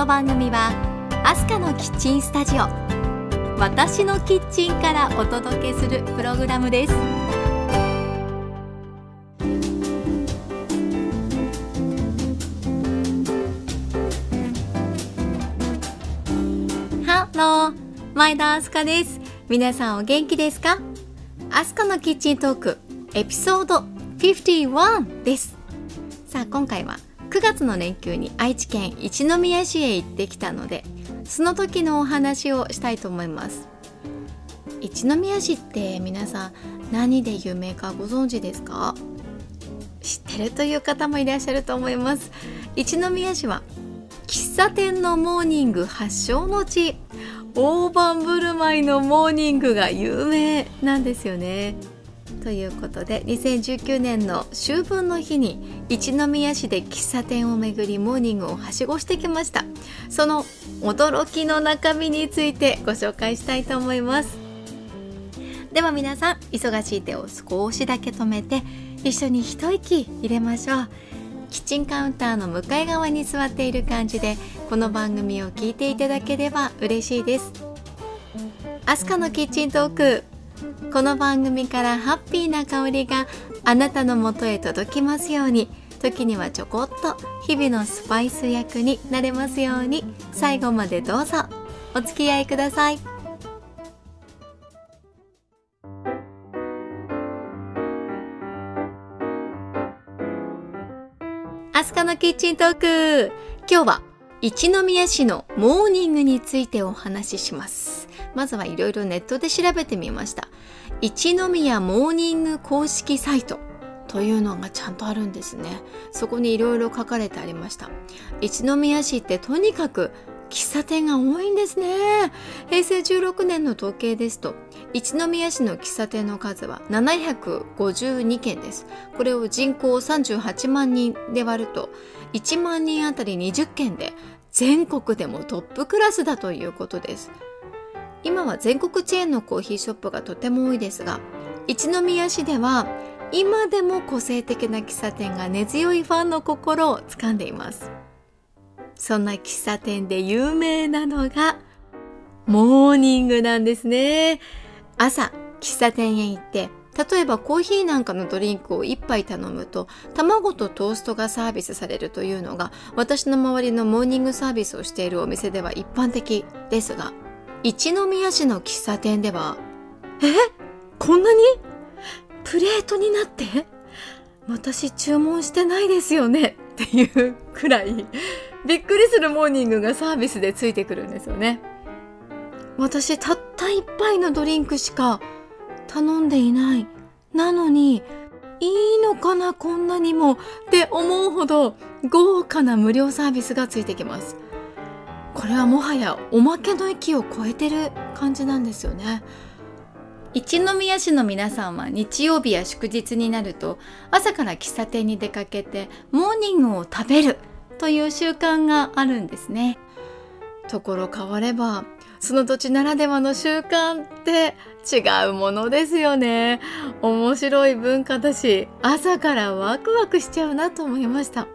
この番組はアスカのキッチンスタジオ。私のキッチンからお届けするプログラムです。ハロー前田アスカです。皆さんお元気ですか？アスカのキッチントークエピソード51です。さあ今回は9月の連休に愛知県一宮市へ行ってきたのでその時のお話をしたいと思います。一宮市って皆さん何で有名かご存知ですか？知ってるという方もいらっしゃると思います。一宮市は喫茶店のモーニング発祥の地。大盤振る舞いのモーニングが有名なんですよね。ということで2019年の秋分の日に一宮市で喫茶店を巡りモーニングをはしごしてきました。その驚きの中身についてご紹介したいと思います。では皆さん忙しい手を少しだけ止めて一緒に一息入れましょう。キッチンカウンターの向かい側に座っている感じでこの番組を聞いていただければ嬉しいです。アスカのキッチントーク。この番組からハッピーな香りがあなたのもとへ届きますように。時にはちょこっと日々のスパイス役になれますように。最後までどうぞ。お付き合いください。アスカのキッチントーク。今日は一宮市のモーニングについてお話しします。まずはいろいろネットで調べてみました。一宮モーニング公式サイトというのがちゃんとあるんですね。そこにいろいろ書かれてありました。一宮市ってとにかく喫茶店が多いんですね。平成16年の統計ですと一宮市の喫茶店の数は752件です。これを人口38万人で割ると1万人あたり20件で全国でもトップクラスだということです。今は全国チェーンのコーヒーショップがとても多いですが一宮市では今でも個性的な喫茶店が根強いファンの心を掴んでいます。そんな喫茶店で有名なのがモーニングなんですね。朝喫茶店へ行って例えばコーヒーなんかのドリンクを1杯頼むと卵とトーストがサービスされるというのが私の周りのモーニングサービスをしているお店では一般的ですが一宮市の喫茶店ではえ？こんなに？プレートになって？私注文してないですよね？っていうくらいびっくりするモーニングがサービスでついてくるんですよね。私たった一杯のドリンクしか頼んでいない。なのにいいのかな？こんなにも。って思うほど豪華な無料サービスがついてきます。これはもはやおまけの域を超えてる感じなんですよね。一宮市の皆さんは日曜日や祝日になると朝から喫茶店に出かけてモーニングを食べるという習慣があるんですね。ところ変わればその土地ならではの習慣って違うものですよね。面白い文化だし朝からワクワクしちゃうなと思いました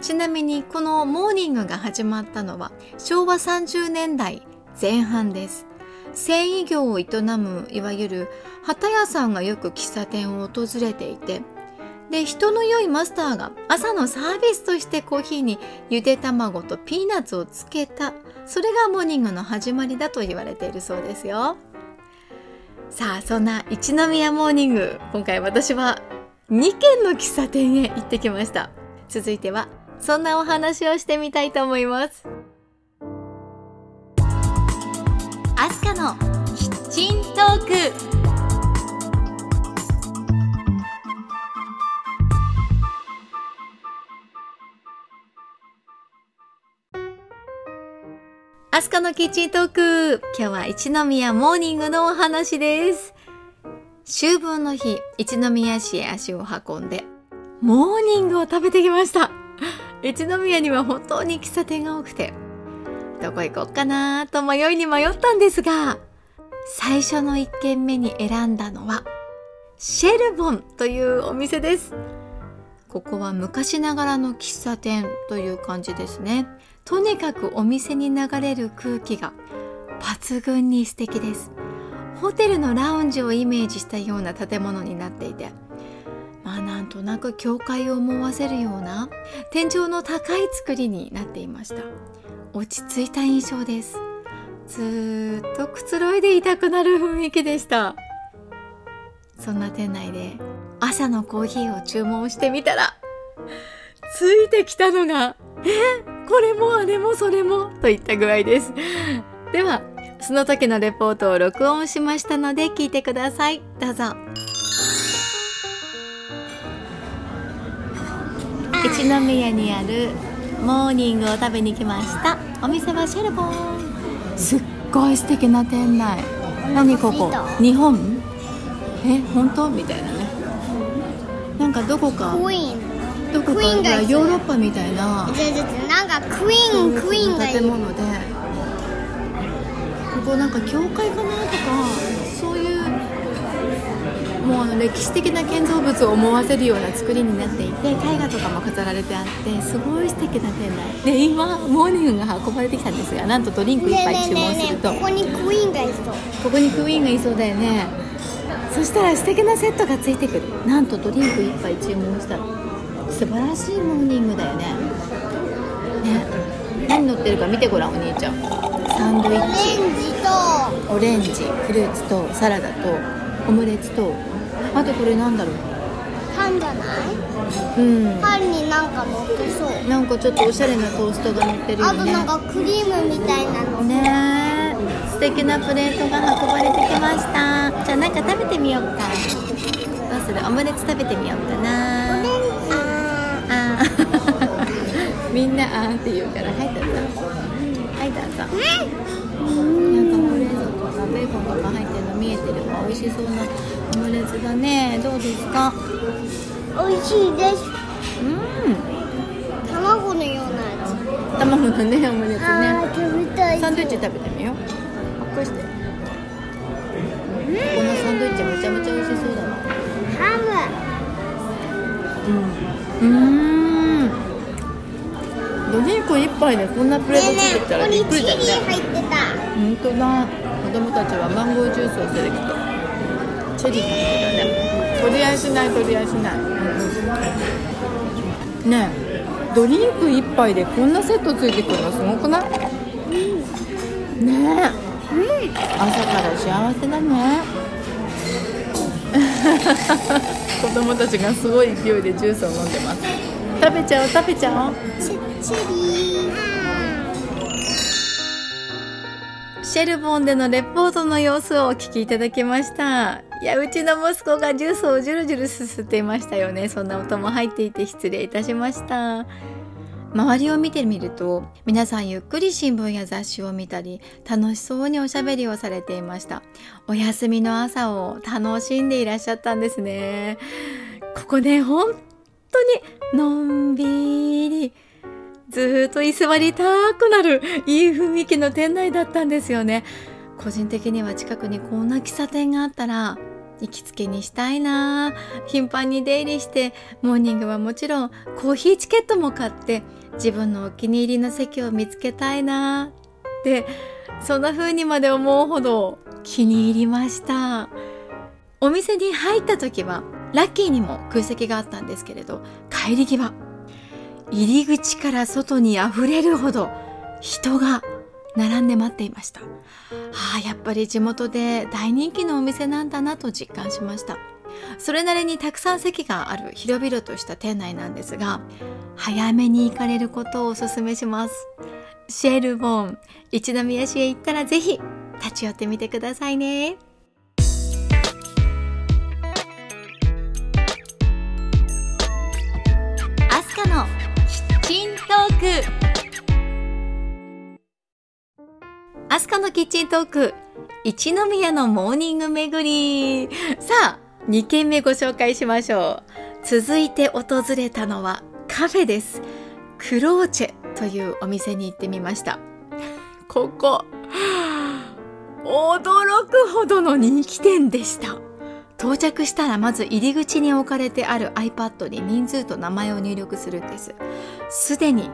ちなみにこのモーニングが始まったのは昭和30年代前半です。繊維業を営むいわゆる旗屋さんがよく喫茶店を訪れていてで人の良いマスターが朝のサービスとしてコーヒーにゆで卵とピーナッツをつけたそれがモーニングの始まりだと言われているそうですよ。さあそんな一宮モーニング今回私は2軒の喫茶店へ行ってきました。続いてはそんなお話をしてみたいと思います。アスカのキッチントーク。アスカのキッチントーク。今日は一宮モーニングのお話です。秋分の日一宮市へ足を運んでモーニングを食べてきました。一宮には本当に喫茶店が多くてどこ行こうかなと迷いに迷ったんですが最初の1軒目に選んだのはシェルボンというお店です。ここは昔ながらの喫茶店という感じですね。とにかくお店に流れる空気が抜群に素敵です。ホテルのラウンジをイメージしたような建物になっていてまあなんとなく教会を思わせるような天井の高い作りになっていました。落ち着いた印象です。ずっとくつろいでいたくなる雰囲気でした。そんな店内で朝のコーヒーを注文してみたらついてきたのがえこれもあれもそれもといった具合です。ではその時のレポートを録音しましたので聞いてください。どうぞ。一宮にあるモーニングを食べに来ました。お店はシェルボン。すっごい素敵な店内。何ここ？日本？え本当？みたいなね。なんかどこか？クイーン。どこか？ヨーロッパみたいな。なんかクイーンクイーンが建物で。ここなんか教会かな？とかもう歴史的な建造物を思わせるような作りになっていて絵画とかも飾られてあってすごい素敵な店内。で今モーニングが運ばれてきたんですがなんとドリンク1ねえ杯注文すると。ここにクイーンがいそう。ここにクイーンがいそうだよね。そしたら素敵なセットがついてくる。なんとドリンク1杯注文した。ら素晴らしいモーニングだよね。ね。何乗ってるか見てごらんお兄ちゃん。サンドイオレッチンジと。オレンジフルーツとサラダとオムレツとあとこれなんだろう？パンじゃない？うん。パンになんか乗ってそう。なんかちょっとおしゃれなトーストが乗ってるよね。あとなんかクリームみたいなの。ねえ。素敵なプレートが運ばれてきました。じゃあなんか食べてみようか。どうする？オムレツ食べてみようかな。オレンジあー。みんなあーって言うからはいどうぞはいどうぞなんかオレンジとかベーコンとか入ってるの見えてるわ。美味しそうなオムレツだね。どうですか？美味しいです。うん。卵のような味卵のねオムレツあねー食べたい。サンドイッチ食べてみよう。こうして。このサンドイッチめちゃめちゃ美味しそうだな。ハうん。うん。ドリンク一杯でこんなプムレートついてきたらびっくりだよね。入ってた。本当だ。子供たちはマンゴージュースをセレクトチェリーのだね取り合いしない取り合いしない、うんねえ。ドリンク一杯でこんなセットついてくるのすごくない？ねえ。朝から幸せだね。子供たちがすごい勢いでジュースを飲んでます。食べちゃおう食べちゃおう。チチリーシェルボンでのレポートの様子をお聞きいただきました。いやうちの息子がジュースをジュルジュルすすっていましたよね。そんな音も入っていて失礼いたしました。周りを見てみると皆さんゆっくり新聞や雑誌を見たり楽しそうにおしゃべりをされていました。お休みの朝を楽しんでいらっしゃったんですね。ここね本当にのんびりずーっと居座りたくなるいい雰囲気の店内だったんですよね。個人的には近くにこんな喫茶店があったら行きつけにしたいな。頻繁に出入りしてモーニングはもちろんコーヒーチケットも買って自分のお気に入りの席を見つけたいな。ってそんな風にまで思うほど気に入りました。お店に入った時はラッキーにも空席があったんですけれど帰り際入り口から外に溢れるほど人が並んで待っていました。あ、やっぱり地元で大人気のお店なんだなと実感しました。それなりにたくさん席がある広々とした店内なんですが、早めに行かれることをお勧めします。シェルボン、一宮市へ行ったらぜひ立ち寄ってみてくださいね。アスカのキッチントークアスカのキッチントーク。一宮のモーニング巡り。さあ2軒目ご紹介しましょう。続いて訪れたのはカフェです。クローチェというお店に行ってみました。ここ驚くほどの人気店でした。到着したらまず入り口に置かれてある iPad に人数と名前を入力するんです。すでに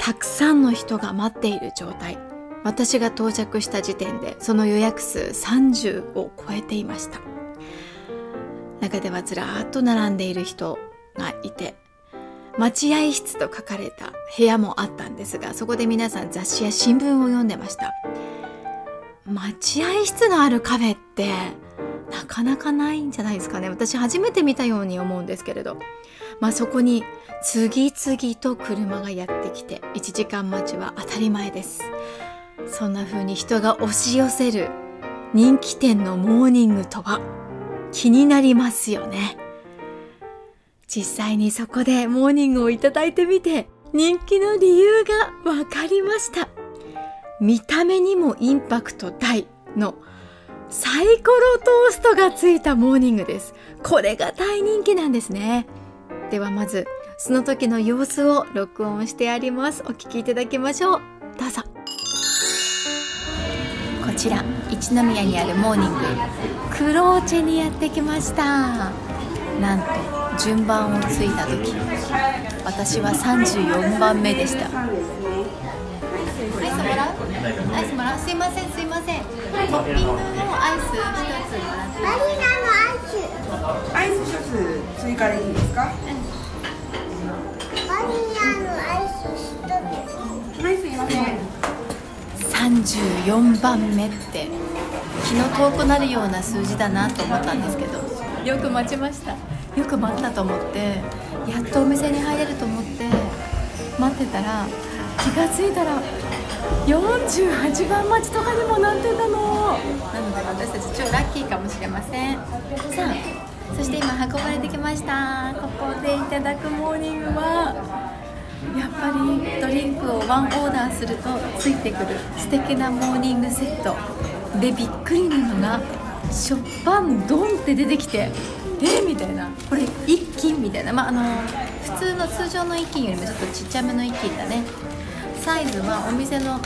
たくさんの人が待っている状態。私が到着した時点でその予約数30を超えていました。中ではずらーっと並んでいる人がいて待合室と書かれた部屋もあったんですがそこで皆さん雑誌や新聞を読んでました。待合室のあるカフェってなかなかないんじゃないですかね。私初めて見たように思うんですけれど。まあそこに次々と車がやってきて1時間待ちは当たり前です。そんな風に人が押し寄せる人気店のモーニングとは気になりますよね。実際にそこでモーニングをいただいてみて人気の理由が分かりました。見た目にもインパクト大のサイコロトーストがついたモーニングです。これが大人気なんですね。ではまずその時の様子を録音してあります。お聞きいただきましょう。どうぞ。こちら一宮にあるモーニング。クローチェにやってきました。なんと順番をついた時。私は34番目でした。アイスもらう？アイスもらう？すいませんすいません。トッピングのアイス一つ。もらってバニラのアイス。アイス一つ追加でいいですか？バ34番目って気の遠くなるような数字だなと思ったんですけどよく待ちました。よく待ったと思ってやっとお店に入れると思って待ってたら気がついたら48番待ちとかにもなってたの。なので私たち超ラッキーかもしれません。さあそして今運ばれてきました。ここでいただくモーニングはやっぱりドリンクをワンオーダーするとついてくる素敵なモーニングセットでびっくりなのが食パンドンって出てきてえみたいな。これ一斤みたいなまああの普通の通常の一斤よりもちょっとちっちゃめの一斤だねサイズはお店の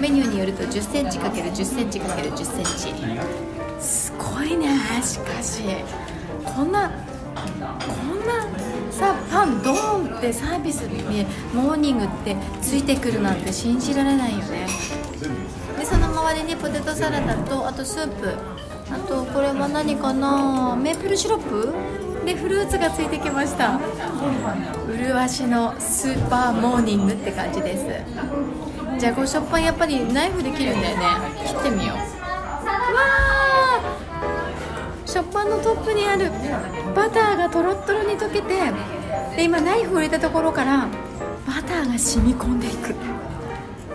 メニューによると 10cm× 10cm× 10cm すごいねしかし。こんなこんなさパンドーンってサービスにモーニングってついてくるなんて信じられないよね。でその周りにポテトサラダとあとスープ。あとこれは何かな？メープルシロップ？でフルーツがついてきました。麗しのスーパーモーニングって感じです。じゃあこう食パンやっぱりナイフで切るんだよね。切ってみよう。食パンのトップにあるバターがとろっとろに溶けてで今ナイフを入れたところからバターが染み込んでいく。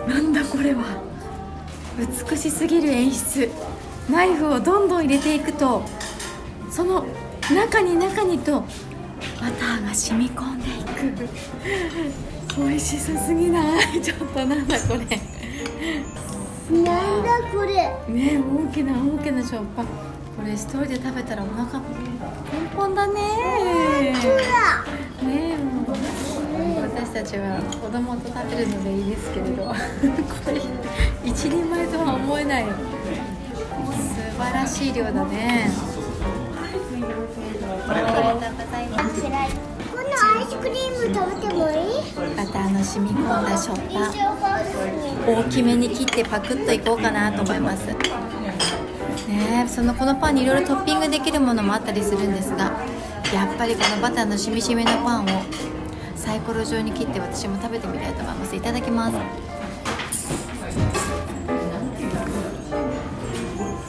なんだこれは。美しすぎる演出。ナイフをどんどん入れていくとその中に中にとバターが染み込んでいく。美味しさすぎない？ちょっとなんだこれ。なんだこれ。ね大きな大きな食パンこれ一人で食べたらお腹ポンポンだね。ねえもう。私たちは子供と食べるのでいいですけれど。これ一人前とは思えない素晴らしい量だね。ありがとうございます。アイスクリーム食べてもいい？バターの染み込んだ食パン大きめに切ってパクッといこうかなと思いますね。そのこのパンにいろいろトッピングできるものもあったりするんですがやっぱりこのバターのしみしみのパンをサイコロ状に切って私も食べてみたいと思います。いただきます。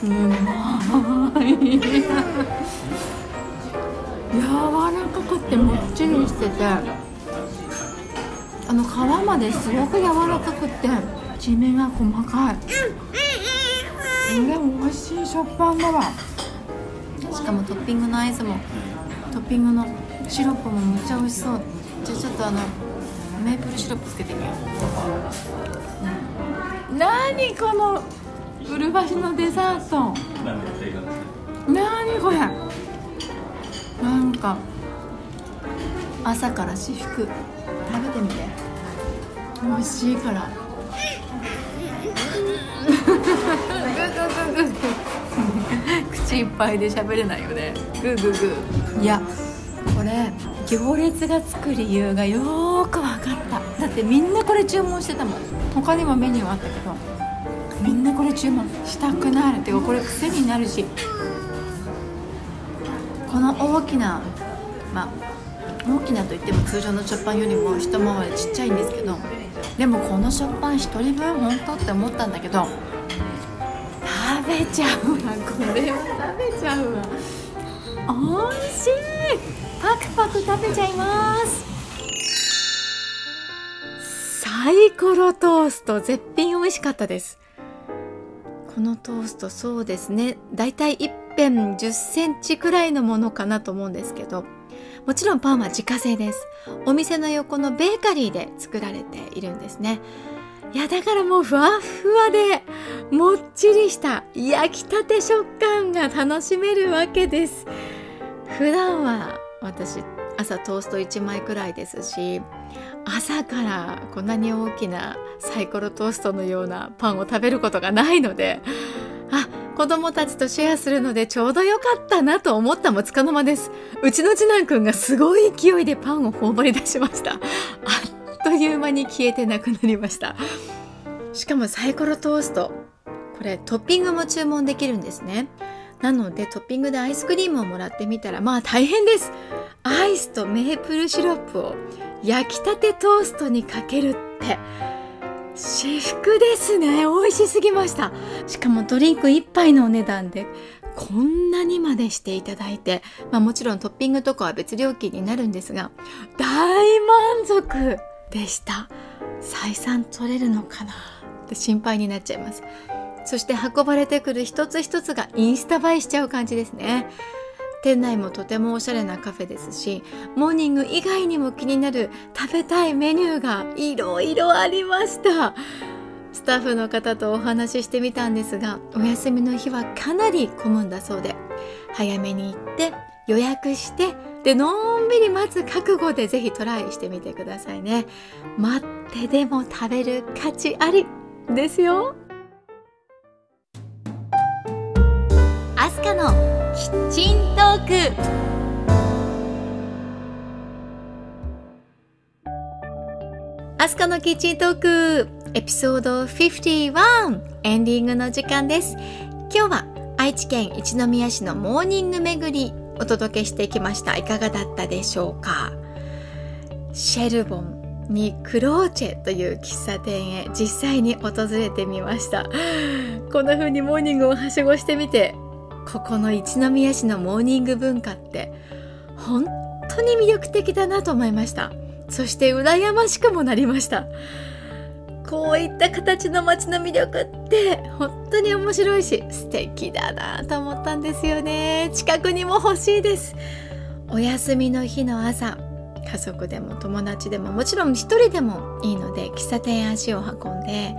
うまい。柔らかくてもっちりしててあの皮まですごく柔らかくてきめが細かい。これ美味しい食パンだわ。しかもトッピングのアイスもトッピングのシロップもめっちゃ美味しそう。じゃあちょっとあのメープルシロップつけてみよう。何この麗しのデザート。何これ。なんか朝から至福食べてみて。美味しいからグググググ口心配で喋れないよね。グーグーグー。いやこれ行列がつく理由がよーく分かった。だってみんなこれ注文してたもん。他にもメニューあったけどみんなこれ注文したくなる。っていうかこれ癖になるし。この大きなまあ大きなといっても通常の食パンよりも一回りちっちゃいんですけどでもこの食パン1人分本当って思ったんだけどべちゃうわ。これは食べちゃうわ。おいしいパクパク食べちゃいます。サイコロトースト。絶品美味しかったです。このトーストそうですね。だいたい一辺10センチくらいのものかなと思うんですけど。もちろんパンは自家製です。お店の横のベーカリーで作られているんですね。いやだからもうふわふわでもっちりした焼きたて食感が楽しめるわけです。普段は私朝トースト1枚くらいですし朝からこんなに大きなサイコロトーストのようなパンを食べることがないのであ子供たちとシェアするのでちょうどよかったなと思ったもつかの間です。うちの次男くんがすごい勢いでパンを頬張り出しました。あっという間に消えてなくなりました。しかもサイコロトースト。これトッピングも注文できるんですね。なのでトッピングでアイスクリームをもらってみたらまあ大変です。アイスとメープルシロップを焼きたてトーストにかけるって。至福ですね。美味しすぎました。しかもドリンク1杯のお値段でこんなにまでしていただいて、まあ、もちろんトッピングとかは別料金になるんですが大満足。でした。採算取れるのかな？って心配になっちゃいます。そして運ばれてくる一つ一つがインスタ映えしちゃう感じですね。店内もとてもおしゃれなカフェですしモーニング以外にも気になる食べたいメニューがいろいろありました。スタッフの方とお話ししてみたんですがお休みの日はかなり混むんだそうで早めに行って予約してでのんびり待つ覚悟でぜひトライしてみてくださいね。待ってでも食べる価値ありですよ。アスカのキッチントーク。アスカのキッチントーク。エピソード51エンディングの時間です。今日は愛知県一宮市のモーニング巡り。お届けしてきました。いかがだったでしょうか？シェルボンにクローチェという喫茶店へ実際に訪れてみました。こんな風にモーニングをはしごしてみてここの一宮市のモーニング文化って本当に魅力的だなと思いました。そして羨ましくもなりました。こういった形の街の魅力って本当に面白いし素敵だなと思ったんですよね。近くにも欲しいです。お休みの日の朝家族でも友達でももちろん一人でもいいので喫茶店へ足を運んで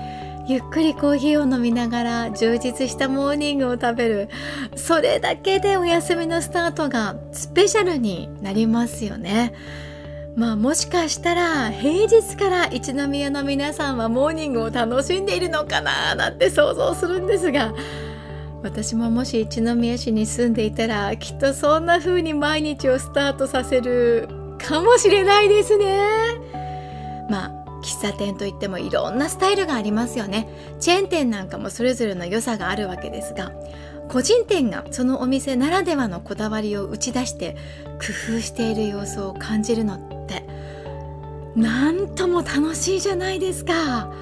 ゆっくりコーヒーを飲みながら充実したモーニングを食べる。それだけでお休みのスタートがスペシャルになりますよね。まあもしかしたら平日から一宮の皆さんはモーニングを楽しんでいるのかななんて想像するんですが私ももし一宮市に住んでいたらきっとそんな風に毎日をスタートさせるかもしれないですね。まあ喫茶店といってもいろんなスタイルがありますよね。チェーン店なんかもそれぞれの良さがあるわけですが個人店がそのお店ならではのこだわりを打ち出して工夫している様子を感じるのなんとも楽しいじゃないですか。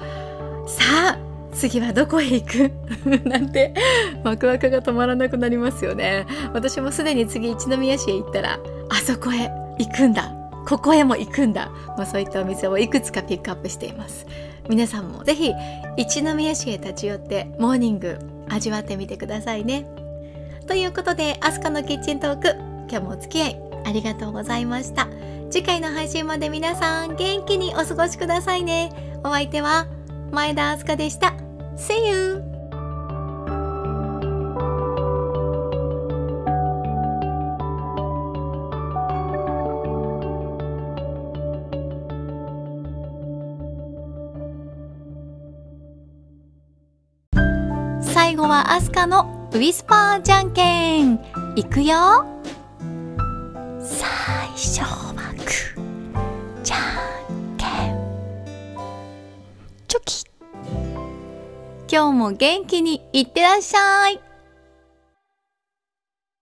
さあ次はどこへ行く？なんてワクワクが止まらなくなりますよね。私もすでに次一宮市へ行ったらあそこへ行くんだ。ここへも行くんだ、まあ、そういったお店をいくつかピックアップしています。皆さんもぜひ一宮市へ立ち寄ってモーニング味わってみてくださいね。ということでアスカのキッチントーク今日もお付き合いありがとうございました。次回の配信まで皆さん元気にお過ごしくださいね。お相手は前田明日香でした。See you! 最後はアスカのウィスパーじゃんけんいくよ今日も元気にいってらっしゃい。